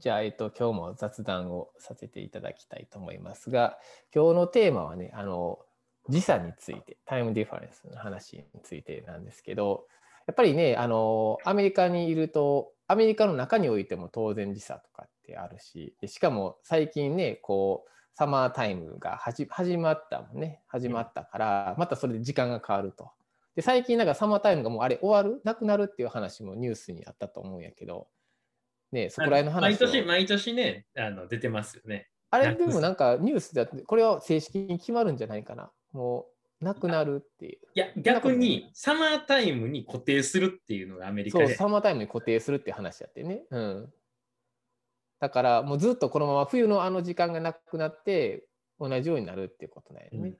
じゃあ、えっと、今日も雑談をさせていただきたいと思いますが、今日のテーマはね、あの、時差について、タイムディファレンスの話についてなんですけど、やっぱりね、あの、アメリカにいると、アメリカの中においても当然時差とかってあるし、しかも最近ね、こう、サマータイムが始まったもんね、始まったから、またそれで時間が変わると。で、最近なんかサマータイムがもうあれ終わる？なくなるっていう話もニュースにあったと思うんやけど、ね、そこら辺の話毎年、毎年ね、あの出てますよね。あれでもなんかニュースでこれは正式に決まるんじゃないかな。もうなくなるっていう。いや、逆にサマータイムに固定するっていうのがアメリカで。そう、サマータイムに固定するっていう話やってね。うん。だからもうずっとこのまま冬のあの時間がなくなって同じようになるっていうことなんやね。うんうん、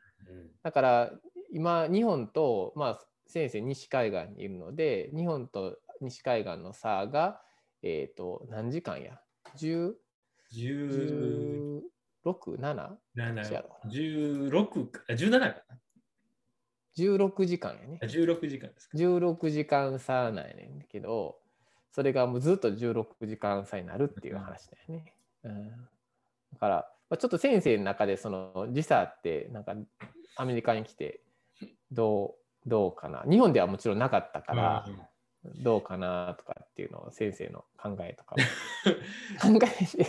だから今日本と、まあ、先生西海岸にいるので日本と西海岸の差がえっ、ー、と、何時間や ?10、16、7? 16か、17かな ?16 時間やね。16時間ですか。16時間差なんやねんけど、それがもうずっと16時間差になるっていう話だよね。うん、だから、まあ、ちょっと先生の中でその時差ってなんかアメリカに来てどうどうかな日本ではもちろんなかったから、うんどうかなとかっていうのを先生の考えとか 考えて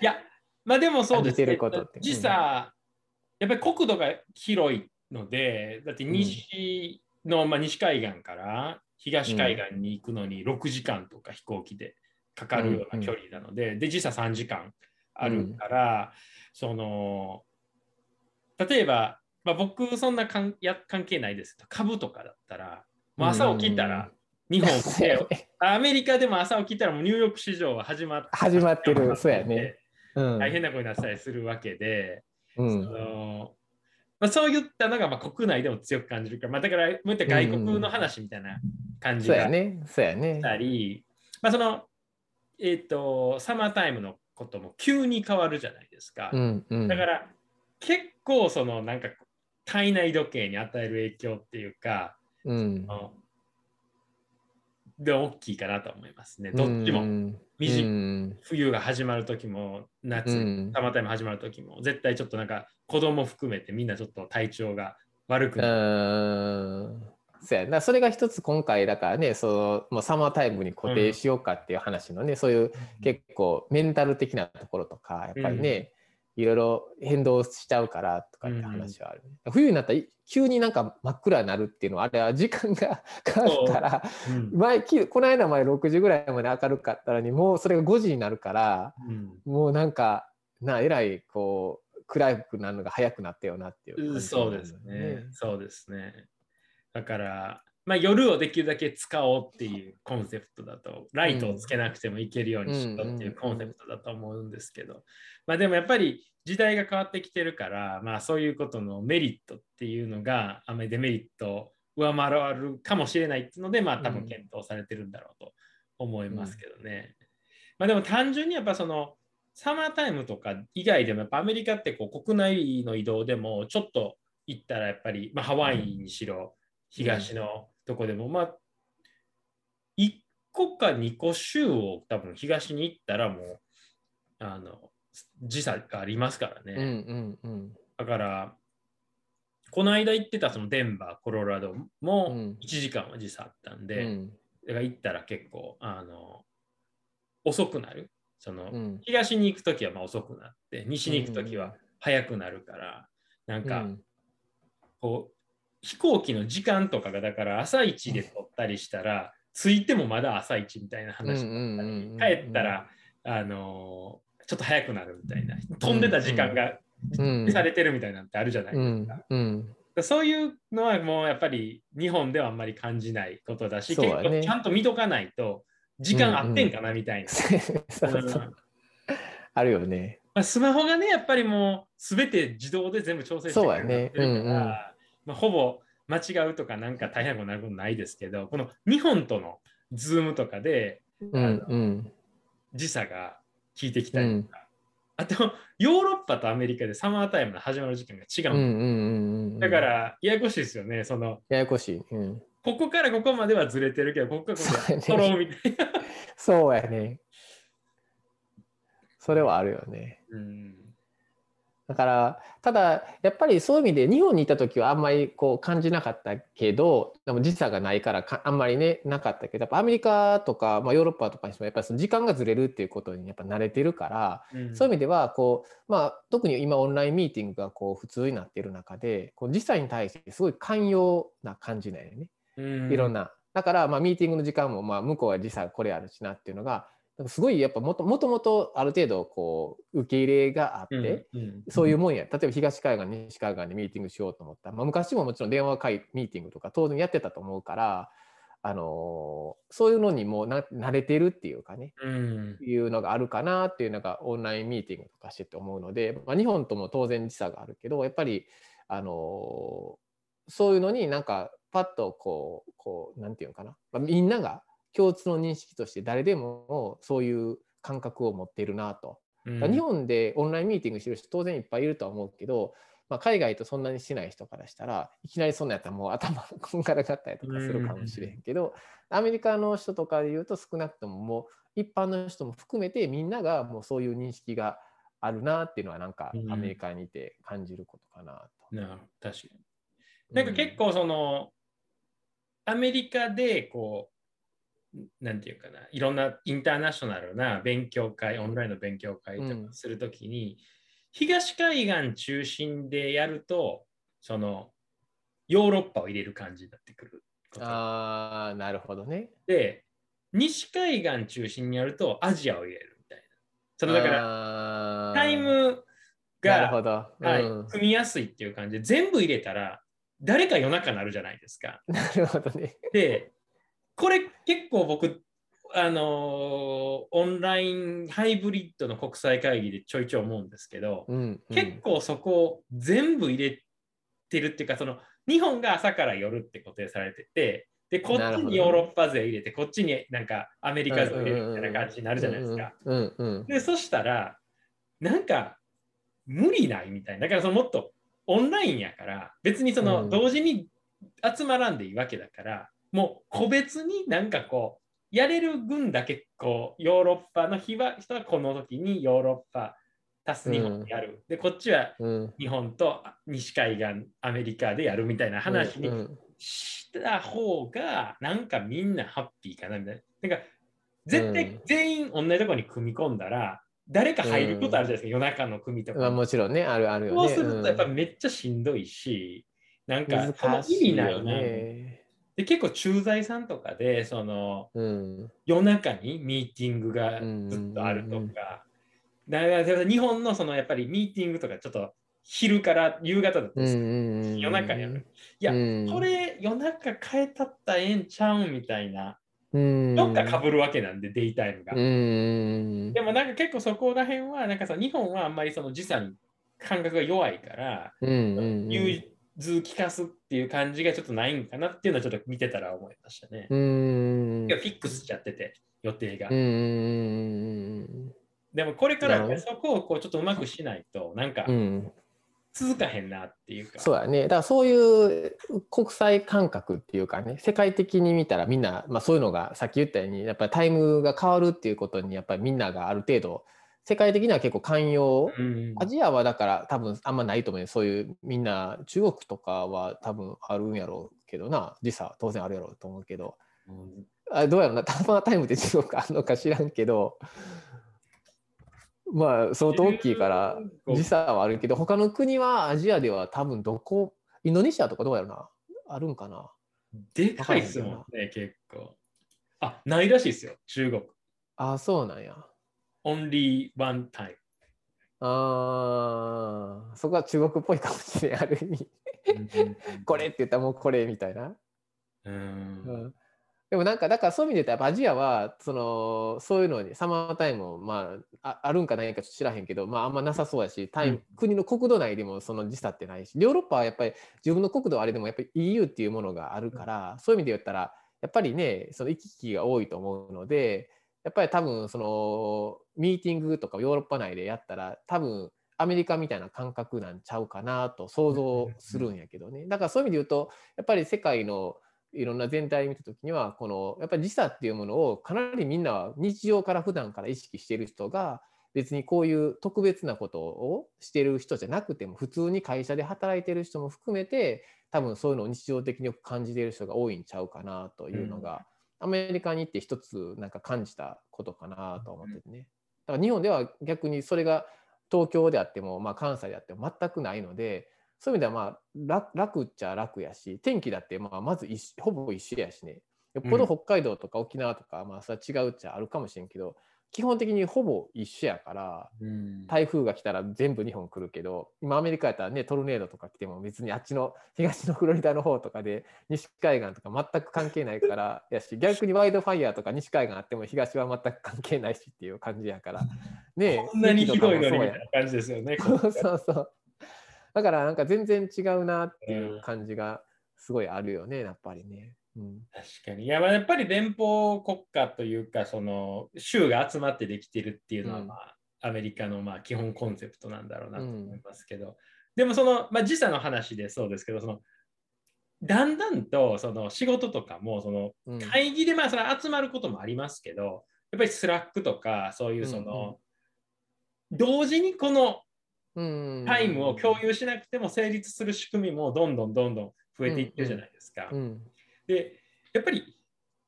いやまあでもそうですね。時差、やっぱり国土が広いのでだって西の、うん、まあ、西海岸から東海岸に行くのに6時間とか飛行機でかかるような距離なので、うん。うん、で時差3時間あるから、うん、その例えば、まあ、僕そんな関や関係ないです株とかだったら、まあ、朝起きたら日本で、アメリカでも朝起きたらもうニューヨーク市場は始まって始まってる、そうやね。うん、大変なことになったりするわけで、うん、そのまあ、そういったのがまあ国内でも強く感じるから、まあ、だからもういった外国の話みたいな感じがしたり、まあそのえっ、ー、とサマータイムのことも急に変わるじゃないですか。うんうん、だから結構そのなんか体内時計に与える影響っていうか、うん、で大きいかなと思いますね。どっちも。冬が始まる時も夏、たまたま始まる時も絶対ちょっとなんか子供含めてみんなちょっと体調が悪くなる。そうやな。それが一つ今回だからねそのもうサマータイムに固定しようかっていう話のね、うん、そういう結構メンタル的なところとかやっぱりね、いろいろ変動しちゃうからとかって話はある、ね、うん、冬になったら急になんか真っ暗になるっていうのはあれは時間が変わったら、うん、前この間まで6時ぐらいまで明るかったのにもうそれが5時になるから、うん、もうなんかなえらいこう暗くなるのが早くなったよなっていう、ね、そうですね。そうですね。だからまあ、夜をできるだけ使おうっていうコンセプトだと、ライトをつけなくてもいけるようにしようっていうコンセプトだと思うんですけど、まあでもやっぱり時代が変わってきてるから、まあそういうことのメリットっていうのが、あまりデメリットを上回るかもしれないっていうので、まあ多分検討されてるんだろうと思いますけどね。まあでも単純にやっぱその、サマータイムとか以外でもやっぱアメリカってこう国内の移動でもちょっと行ったらやっぱり、まあ、ハワイにしろ東のとこでも、まあ、1個か2個州を多分東に行ったらもう、あの、時差がありますからね。うんうんうん、だから、この間行ってたそのデンバー、コロラドも1時間は時差あったんで、うん、だから行ったら結構、あの、遅くなる。その、うん、東に行くときはまあ遅くなって、西に行くときは早くなるから、なんか、こう、飛行機の時間とかがだから朝一で取ったりしたら、着いてもまだ朝一みたいな話だったり、帰ったら、あのー、ちょっと早くなるみたいな、飛んでた時間がされてるみたいなんてあるじゃないですか。うんうん、そういうのはもうやっぱり日本ではあんまり感じないことだし、ね、結構ちゃんと見とかないと時間合ってんかなみたいな。あるよね。スマホがね、やっぱりもう全て自動で全部調整してくれるから、まあ、ほぼ間違うとかなんか大変なことなることないですけど、この日本とのズームとかで、うんうん、時差が効いてきたりとか、うん、あとヨーロッパとアメリカでサマータイムの始まる時間が違う,、うんうんうん、だからややこしいですよね、その。ややこしい。うん、ここからここまではずれてるけど、ここからここで揃うみたいな。そうやね。それはあるよね。うんだからただやっぱりそういう意味で日本にいた時はあんまりこう感じなかったけどでも時差がないからかあんまりねなかったけどやっぱアメリカとか、まあ、ヨーロッパとかにしてもやっぱりその時間がずれるっていうことにやっぱ慣れてるから、うんそういう意味ではこう、まあ、特に今オンラインミーティングがこう普通になっている中でこう時差に対してすごい寛容な感じなんよね。うんいろんな。だから、まあ、ミーティングの時間も、まあ、向こうは時差これあるしなっていうのが、なんかすごいやっぱもともともとある程度こう受け入れがあって、そういうもんや。例えば東海岸、西海岸でミーティングしようと思った。ら、まあ、昔ももちろん電話会ミーティングとか当然やってたと思うから、あのーそういうのにもな慣れてるっていうかね、うん。いうのがあるかなっていうのがオンラインミーティングとかしてて思うので、まあ、日本とも当然時差があるけどやっぱり、あのーそういうのになんかパッとこうこうなんていうのかな、まあ、みんなが共通の認識として誰でもそういう感覚を持っているなと。うん日本でオンラインミーティングしてる人当然いっぱいいるとは思うけど、まあ、海外とそんなにしない人からしたらいきなりそんなんやったらもう頭こんがらがったりとかするかもしれへんけど、アメリカの人とかで言うと少なくとももう一般の人も含めてみんながもうそういう認識があるなっていうのはなんかうんアメリカにいて感じることかなと。な確かに。なんか結構その、アメリカでこう、なんていうかな、いろんなインターナショナルな勉強会、オンラインの勉強会とうんかするときに、東海岸中心でやると、その、ヨーロッパを入れる感じになってくるああなるほどね。で、西海岸中心にやるとアジアを入れるみたいな。そのだから、らタイムが、なるほど。はいうん組みやすいっていう感じで、全部入れたら、誰か夜中になるじゃないですか。なるほどね。で、これ結構僕、あのーオンラインハイブリッドの国際会議でちょいちょい思うんですけど、うんうん結構そこを全部入れてるっていうか、その日本が朝から夜って固定されてて、で、こっちにヨーロッパ勢入れて、こっちになんかアメリカ勢入れるみたいな感じになるじゃないですか。で、そしたら、なんか無理ないみたいな。だからそのもっとオンラインやから、別にそのうん同時に集まらんでいいわけだから、もう個別になんかこう、やれる分だけこう、ヨーロッパの日は人はこの時にヨーロッパ足す日本でやる。で、こっちはうん日本と西海岸、アメリカでやるみたいな話にうんうんした方が、なんかみんなハッピーかなみたいな。なんか、絶対うん全員同じところに組み込んだら、誰か入ることあるじゃないですか、夜中の組とか。まあもちろんね、あるあるよね。そうするとやっぱうんめっちゃしんどいし、なんかその意味ないな。ね。で結構駐在さんとかでそのうん。夜中にミーティングがずっとあるとか、だから日本のそのやっぱりミーティングとかちょっと昼から夕方だとうんうんうん夜中にやる。いや、うんこれ夜中変えたったらええんちゃうんみたいな。うんどっかかぶるわけなんで、デイタイムが。うんでもなんか結構そこら辺は、なんかさ、日本はあんまりその時差に感覚が弱いから、うんうん融通聞かすっていう感じがちょっとないんかなっていうのはちょっと見てたら思いましたね。うんいやフィックスしちゃってて、予定が。うんうんでもこれからそこをこうちょっとうまくしないと、なんかうん続かへんなっていうか。そうだね。だからそういう国際感覚っていうかね、世界的に見たらみんな、まあ、そういうのがさっき言ったように、やっぱりタイムが変わるっていうことに、やっぱりみんながある程度、世界的には結構寛容。うんアジアはだから多分あんまないと思うよ。そういうみんな、中国とかは多分あるんやろうけどな、時差当然あるやろうと思うけど、うんあどうやろうな、タマタイムって中国あるのか知らんけど、まあ相当大きいから時差はあるけど、他の国はアジアでは多分どこ、インドネシアとかどうやろうな、あるんかな。でかいっすもんね、結構。あ、ないらしいですよ、中国。ああ、そうなんや。Only one time。ああ、そこは中国っぽいかもしれん、ある意味。これって言ったらもうこれみたいな。うん。うんでもなんかだからそういう意味で言っぱアジアはそのそういうのにサマータイムもまあああるんかないんかちょっと知らへんけど、まあ、あんまなさそうやしタイム、うん国の国土内でもその時差ってないしヨーロッパはやっぱり自分の国土はあれでもやっぱり EU っていうものがあるから、そういう意味で言ったらやっぱりねその行き来が多いと思うのでやっぱり多分そのミーティングとかヨーロッパ内でやったら多分アメリカみたいな感覚なんちゃうかなと想像するんやけどね。だからそういう意味で言うとやっぱり世界のいろんな全体を見た時にはこのやっぱり時差っていうものをかなりみんなは日常から普段から意識している人が別にこういう特別なことをしてる人じゃなくても普通に会社で働いてる人も含めて多分そういうのを日常的によく感じている人が多いんちゃうかなというのが、アメリカに行って一つなんか感じたことかなと思っててね。だから日本では逆にそれが東京であっても、まあ、関西であっても全くないのでそういう意味ではまあ楽楽っちゃ楽やし天気だってまあまずほぼ一緒やしね。よっぽど北海道とか沖縄とか、まあそれは違うっちゃあるかもしれんけど基本的にほぼ一緒やから、うん、台風が来たら全部日本来るけど今アメリカやったらねトルネードとか来ても別にあっちの 東のフロリダの方とかで西海岸とか全く関係ないから やし逆にワイドファイヤーとか西海岸あっても東は全く関係ないしっていう感じやから。ねこんなにひどいのにみたいな感じですよね。そうそうそうだからなんか全然違うなっていう感じがすごいあるよねやっぱりね。うん、確かに。いや、やっぱり連邦国家というか、その州が集まってできてるっていうのは、まあ、うん、アメリカのまあ基本コンセプトなんだろうなと思いますけど、うん、でもその、まあ、時差の話でそうですけど、そのだんだんとその仕事とかもその会議でまあそれ集まることもありますけど、やっぱり Slack とかそういうその、同時にこのタイムを共有しなくても成立する仕組みもどんどんどんどん増えていってるじゃないですか。でやっぱり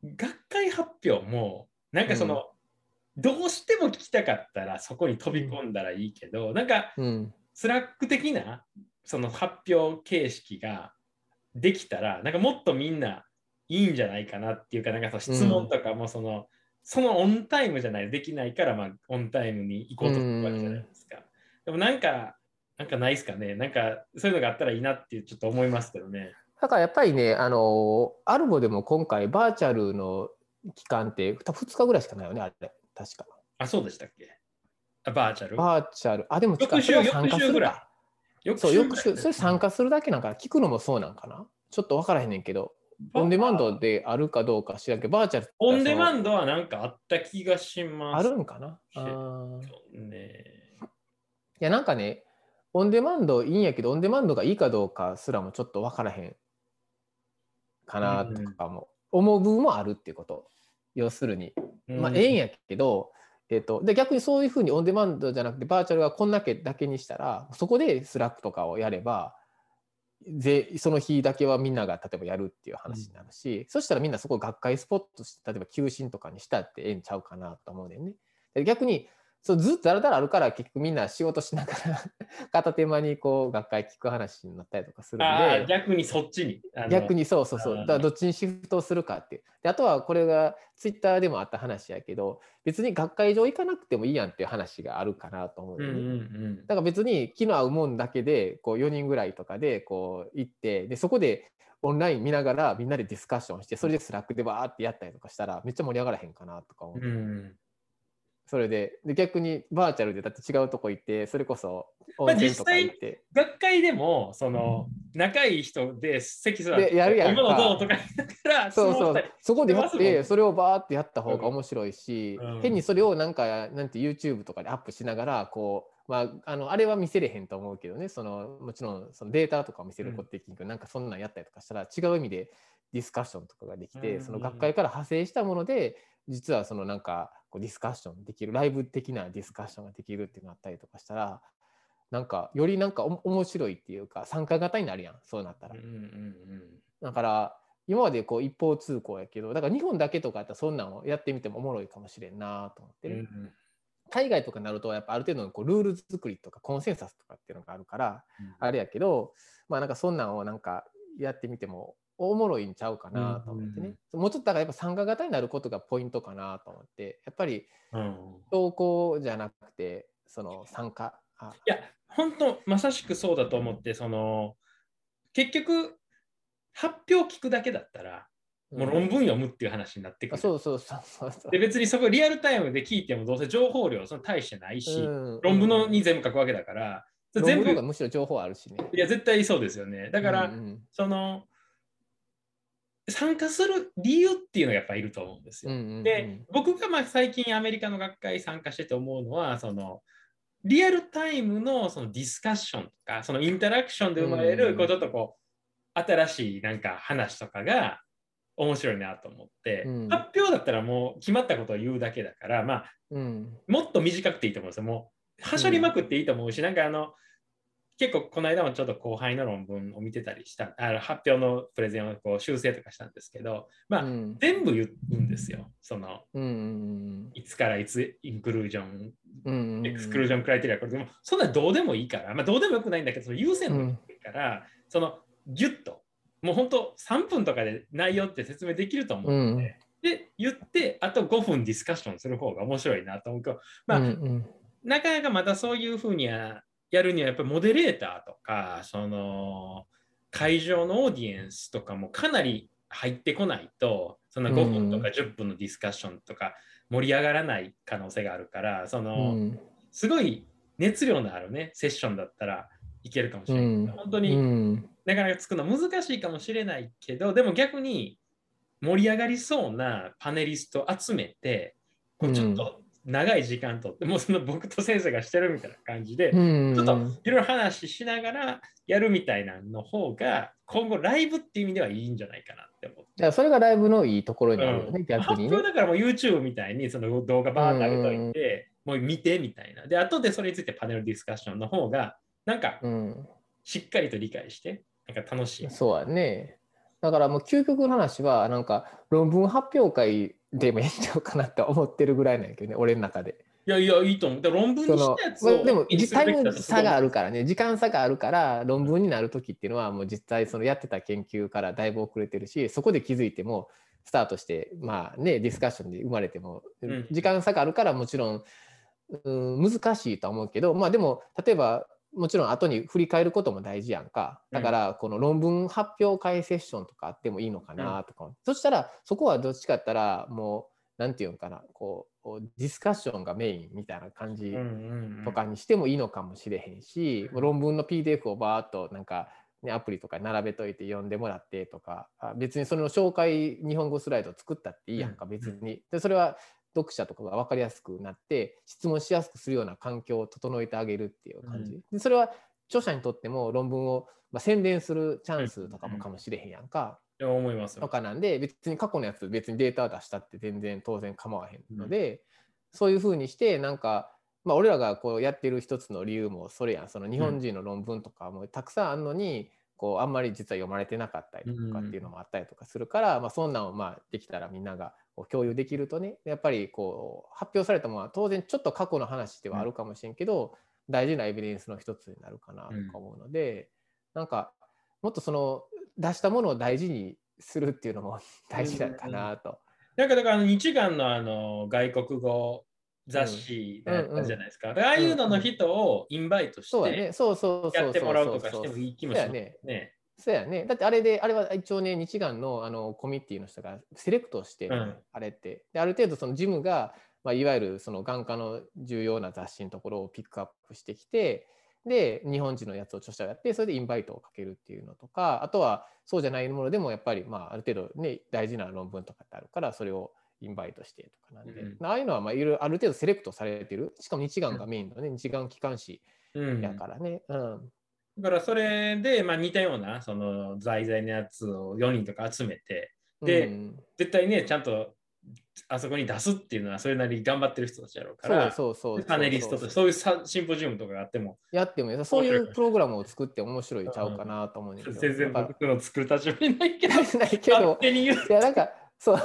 学会発表もなんかその、うん、どうしても聞きたかったらそこに飛び込んだらいいけど、うん、なんか、うん、 Slack 的なその発表形式ができたらなんかもっとみんないいんじゃないかなっていうかなんかその質問とかもその、そのオンタイムじゃないできないから、まあ、オンタイムに行こうとするわけじゃないですか。でもなんかなんかないですかね。なんかそういうのがあったらいいなってちょっと思いますけどね。だからやっぱりね、あの、アルボでも今回バーチャルの期間って2日ぐらいしかないよね、あれ、確か。あ、そうでしたっけ？あバーチャル？バーチャル。あ、でも、翌週参加するか。そう、翌週、それ参加するだけなんか聞くのもそうなんかなちょっと分からへんねんけど、オンデマンドであるかどうか知らんけど、バーチャルオンデマンドはなんかあった気がします。あるんかな？あね。いや、なんかね、オンデマンドいいんやけど、オンデマンドがいいかどうかすらもちょっと分からへんかなとかも思う部分もあるっていうこと。要するに、まあ、ええんやけど、えーと、で逆にそういうふうにオンデマンドじゃなくてバーチャルがこんだけだけにしたらそこで Slack とかをやればぜその日だけはみんなが例えばやるっていう話になるし、うん、そしたらみんなそこ学会スポットとして例えば休診とかにしたってええんちゃうかなと思うんだよね。逆にそうずっとだらだらあるから結局みんな仕事しながら 片手間にこう学会聞く話になったりとかするんで。逆にそっちに。逆にそうそうそう。だからどっちにシフトするかっていう。であとはこれがツイッターでもあった話やけど別に学会場行かなくてもいいやんっていう話があるかなと思う,、ね、うんうんうん、だから別に気の合うもんだけでこう4人ぐらいとかでこう行ってでそこでオンライン見ながらみんなでディスカッションしてそれで Slack でバーってやったりとかしたらめっちゃ盛り上がらへんかなとか思う。うんそれでで逆にバーチャルでだって違うとこ行ってそれこそ温泉とか行って、まあ、学会でもその仲いい人で席座ってやるやん今のどうとかそうそう。そこでやってそれをバーってやった方が面白いし、うん、変にそれをなんかなんて YouTube とかでアップしながらこうまあ、あのあれは見せれへんと思うけどね。そのもちろんそのデータとか見せることできんけど、うん、なんかそんなんやったりとかしたら違う意味でディスカッションとかができて、その学会から派生したもので実はそのなんかこうディスカッションできるライブ的なディスカッションができるっていうのがあったりとかしたらなんかよりなんか面白いっていうか参加型になるやんそうなったら。うんうんうん、だから今までこう一方通行やけどだから日本だけとかやったらそんなんをやってみてもおもろいかもしれんなと思ってる。うんうん海外とかになるとやっぱある程度のこうルール作りとかコンセンサスとかっていうのがあるから、あれやけどまあなんかそんなんをなんかやってみてもおもろいんちゃうかなと思ってね、うんうん、もうちょっとだからやっぱ参加型になることがポイントかなと思って。やっぱり投稿じゃなくてその参加。いや本当まさしくそうだと思ってその結局発表聞くだけだったらもう論文読むっていう話になってくる。そうそうそうそうで別にそこリアルタイムで聞いてもどうせ情報量その大してないし、うん、論文のに全部書くわけだから、全部むしろ情報あるしね。いや絶対そうですよね。だから、うんうん、その参加する理由っていうのがやっぱいると思うんですよ。うんうんうん、で僕がまあ最近アメリカの学会参加してて思うのはそのリアルタイムのそのディスカッションとかそのインタラクションで生まれるこうちょっとこう新しいなんか話とかが面白いなと思って、うん発表だったらもう決まったことを言うだけだから、まあ、うん。もっと短くていいと思うんですよ。もう、はしょりまくっていいと思うし、なんかあの、結構この間もちょっと後輩の論文を見てたりした、あの発表のプレゼンをこう修正とかしたんですけど、まあ、うん。全部言うんですよ。その、うんうんいつからいつインクルージョン、うんうん。エクスクルージョンクライテリア、これでも、そんなどうでもいいから、まあどうでもよくないんだけど、その優先度が低いから、そのギュッと、もう本当3分とかで内容って説明できると思うので、で、言って、あと5分ディスカッションする方が面白いなと思う。けど、まあ、うんうん。なかなかまたそういうふうにはやるにはやっぱりモデレーターとかその会場のオーディエンスとかもかなり入ってこないとその5分とか10分のディスカッションとか盛り上がらない可能性があるからその、うん。すごい熱量のあるねセッションだったらいけるかもしれない、うん。う本当にん。なかなか作るの難しいかもしれないけどでも逆に盛り上がりそうなパネリスト集めてこうちょっと長い時間とって、もうその僕と先生がしてるみたいな感じで、うんちょっといろいろ話しながらやるみたいなの方が今後ライブっていう意味ではいいんじゃないかなって思って。それがライブのいいところになるよね、うん逆にね発表。だからもう YouTube みたいにその動画バーって上げといて、もう見てみたいな。で、後でそれについてパネルディスカッションの方が、なんかうん、しっかりと理解して、なんか楽しい。そうやね。だからもう究極の話は、なんか論文発表会でもやっちゃおうかなって思ってるぐらいなんやけどね、俺の中で。いやいや、いいと思う。で論文にしたやつでもタイム差があるからね時間差があるから論文になる時っていうのはもう実際そのやってた研究からだいぶ遅れてるしそこで気づいてもスタートしてまあねディスカッションで生まれてもん時間差があるからもちろん、うん、難しいとは思うけどまあでも例えばもちろん後に振り返ることも大事やんか。だからこの論文発表会セッションとかあってもいいのかなとか、そしたらそこはどっちかったらもうなんていうのかな。こうディスカッションがメインみたいな感じうんうんうんとかにしてもいいのかもしれへんし、うん。論文の PDF をバーっとなんか、ね、アプリとかに並べといて読んでもらってとかあ別にその紹介日本語スライド作ったっていいやんか、うん。別に。でそれは読者とかが分かりやすくなって質問しやすくするような環境を整えてあげるっていう感じ、うん。でそれは著者にとっても論文を、まあ、宣伝するチャンスとかもかもしれへんやんか、いや思いますよ。とかなんで別に過去のやつ別にデータ出したって全然当然構わへんので、そういうふうにしてなんか、まあ、俺らがこうやってる一つの理由もそれやん。その日本人の論文とかもたくさんあるのに、こうあんまり実は読まれてなかったりとかっていうのもあったりとかするから、まあ、そんなんをまあできたらみんなが共有できるとねやっぱりこう発表されたものは当然ちょっと過去の話ではあるかもしれんけど、大事なエビデンスの一つになるかなとか思うので、なんかもっとその出したものを大事にするっていうのも 大事なのかなと。なんかだから日眼のあの外国語雑誌だったじゃないですか。だからああいうのの人をインバイトしてやってもらうとかしてもいい気もしますね。そうやね。だってあれで、あれは一応ね、日眼のあのコミュニティの人がセレクトして、うんあれって。で、ある程度そのジムが、まあ、いわゆるその眼科の重要な雑誌のところをピックアップしてきて、で、日本人のやつを著者がやって、それでインバイトをかけるっていうのとか、あとはそうじゃないものでも、やっぱり、まあ、ある程度ね、大事な論文とかってあるから、それをインバイトしてとかなんで、うんああいうのはまあいろいろある程度セレクトされてる。しかも日眼がメインのね、日眼機関誌うん、やからね。うん。だからそれで、まあ、似たようなその在在のやつを4人とか集めて、でうん。絶対ね、ちゃんとあそこに出すっていうのはそれなりに頑張ってる人たちやろうから、そうそうそうでパネリストとそういうさシンポジウムとかがあっても、やってもいい。そういうプログラムを作って面白いちゃうかなと思うんだけど。全然なんか僕の作る立場にないけど、ないけど勝、手に言う。いやなんかそう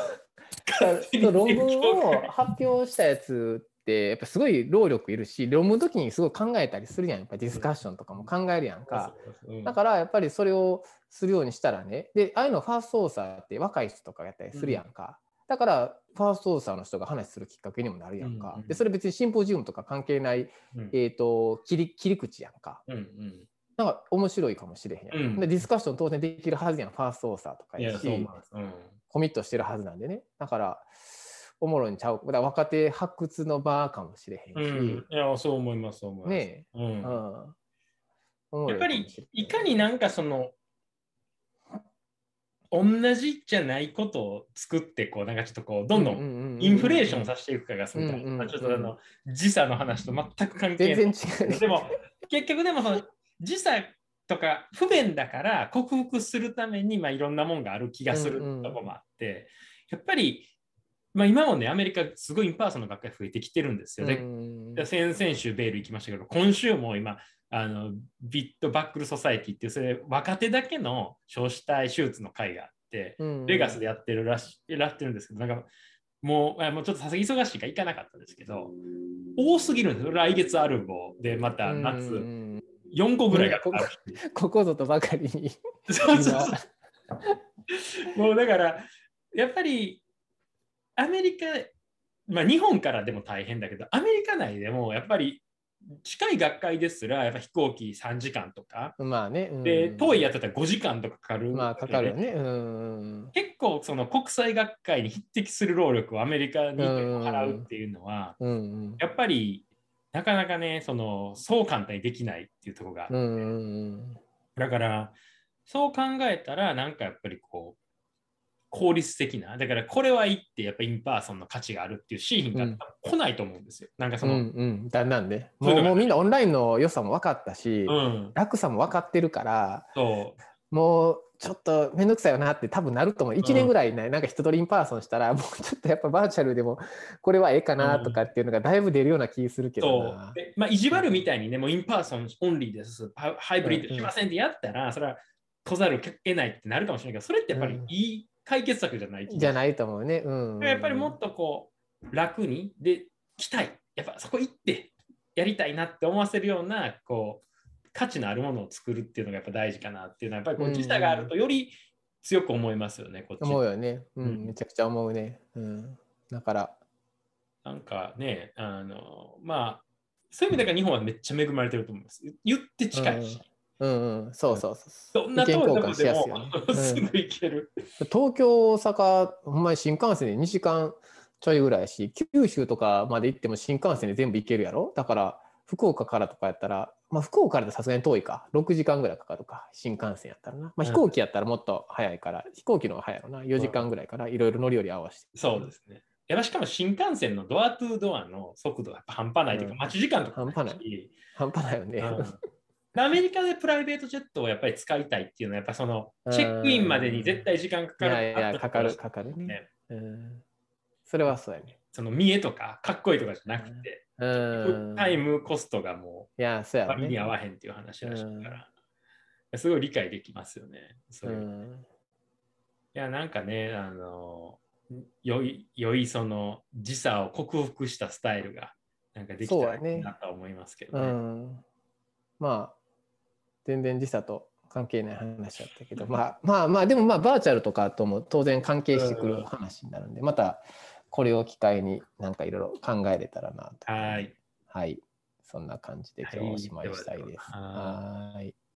論文を会発表したやつってやっぱすごい労力いるし論文の時にすごい考えたりするやんやっぱディスカッションとかも考えるやんか。うんだからやっぱりそれをするようにしたらねでああいうのファーストオーサーって若い人とかやったりするやんか。だからファーストオーサーの人が話するきっかけにもなるやんか。でそれ別にシンポジウムとか関係ない、うんえー、と切り切り口やんか。なんか面白いかもしれへんやん。うんでディスカッション当然できるはずやん、ファーストオーサーとかいや、やし、コミットしてるはずなんでね。だから、おもろいんちゃう？だ若手発掘の場かもしれへんし、うん、いや、そう思います、そう思います。ねうん。え、うん。やっぱりいかになんかその同じじゃないことを作ってこうなんかちょっとこうどんどんインフレーションさせていくかがすごい、うんうんちょっとあの時差の話と全く関係ない。全然違うね。でも結局でもその時差とか不便だから克服するために、まあ、いろんなもんがある気がするとこもあって、やっぱり、まあ、今もねアメリカすごい in-person の学会増えてきてるんですよね。うん。うん、先々週ベイル行きましたけど今週も今あの Vit-Buckle Society っていうそれ若手だけの硝子体手術の会があって、ベガスでやってるらしやってるんですけどなんかもうもうちょっとさすがに忙しいから行かなかったですけど多すぎるんですよ。来月アルボでまた夏、うんうん。4個ぐらいがこここぞとばかりに。そうそうそう。もうだから、やっぱりアメリカ、まあ日本からでも大変だけど、アメリカ内でもやっぱり近い学会ですら、やっぱ飛行機3時間とか、まあね、うん、で遠いやつだったら5時間とかかかる、まあかかるよね、うん、結構その国際学会に匹敵する労力をアメリカに払うっていうのは、うん、やっぱりなかなかね、その、そう簡単にできないっていうところがあって、うん。だから、そう考えたら、なんかやっぱりこう、効率的な、だからこれはいって、やっぱ in-person の価値があるっていうシーンが来ないと思うんですよ。なんかその、うんうん、だんだんで、もうもうみんなオンラインの良さも分かったし、うん、楽さも分かってるから、そう。もうちょっと面倒くさいよなって多分なると思う。1年ぐらいね、うん、なんか一通り in-person したら、もうちょっとやっぱバーチャルでもこれはええかなとかっていうのがだいぶ出るような気するけどな。そう。まあ、意地悪みたいにね、もう in-person only です、ハイブリッドしませんってやったら、それは来ざるを得ないってなるかもしれないけど、それってやっぱりいい解決策じゃない、じゃないと思うね。うん、やっぱりもっとこう楽に、で、来たい。やっぱそこ行ってやりたいなって思わせるような、こう、価値のあるものを作るっていうのがやっぱ大事かなっていうのはやっぱりこう時差があるとより強く思いますよね、こっち。思うよね。うん、めちゃくちゃ思うね。うん。だから。なんかね、あの、まあ、そういう意味では日本はめっちゃ恵まれてると思います。言って近いし。うん、うん、そうそうそう。どんな遠いとこですぐ行ける。東京、大阪、ほんまに新幹線で2時間ちょいぐらいし、九州とかまで行っても新幹線で全部行けるやろ？だから、福岡からとかやったら、まあ、福岡からさすがに遠いか。6時間ぐらいかかるか。新幹線やったらな。まあ、飛行機やったらもっと早いから、飛行機の方が早いのな。4時間ぐらいからいろいろ乗り降り合わせて。そうですね。やしかも新幹線のドアトゥードアの速度が半端ないというか、待ち時間とか半端ない。半端ないよね。うん、アメリカでプライベートジェットをやっぱり使いたいっていうのは、やっぱそのチェックインまでに絶対時間かかる。いやいや、かかる、かかるね。うん、それはそうやね。その見栄とかかっこいいとかじゃなくて、タイムコストがもう、いや、そうや、ね、に合わへんっていう話らしいから、すごい理解できますよね。そういういや、なんかね、あの、よい、よいその時差を克服したスタイルが、なんかできたらいいなと思いますけどね。ねまあ、全然時差と関係ない話だったけど、まあまあまあ、でもまあ、バーチャルとかとも当然関係してくる話になるんで、また、これを機会になんかいろいろ考えれたらなと。はい。はい。そんな感じで今日おしまいしたいです。はい。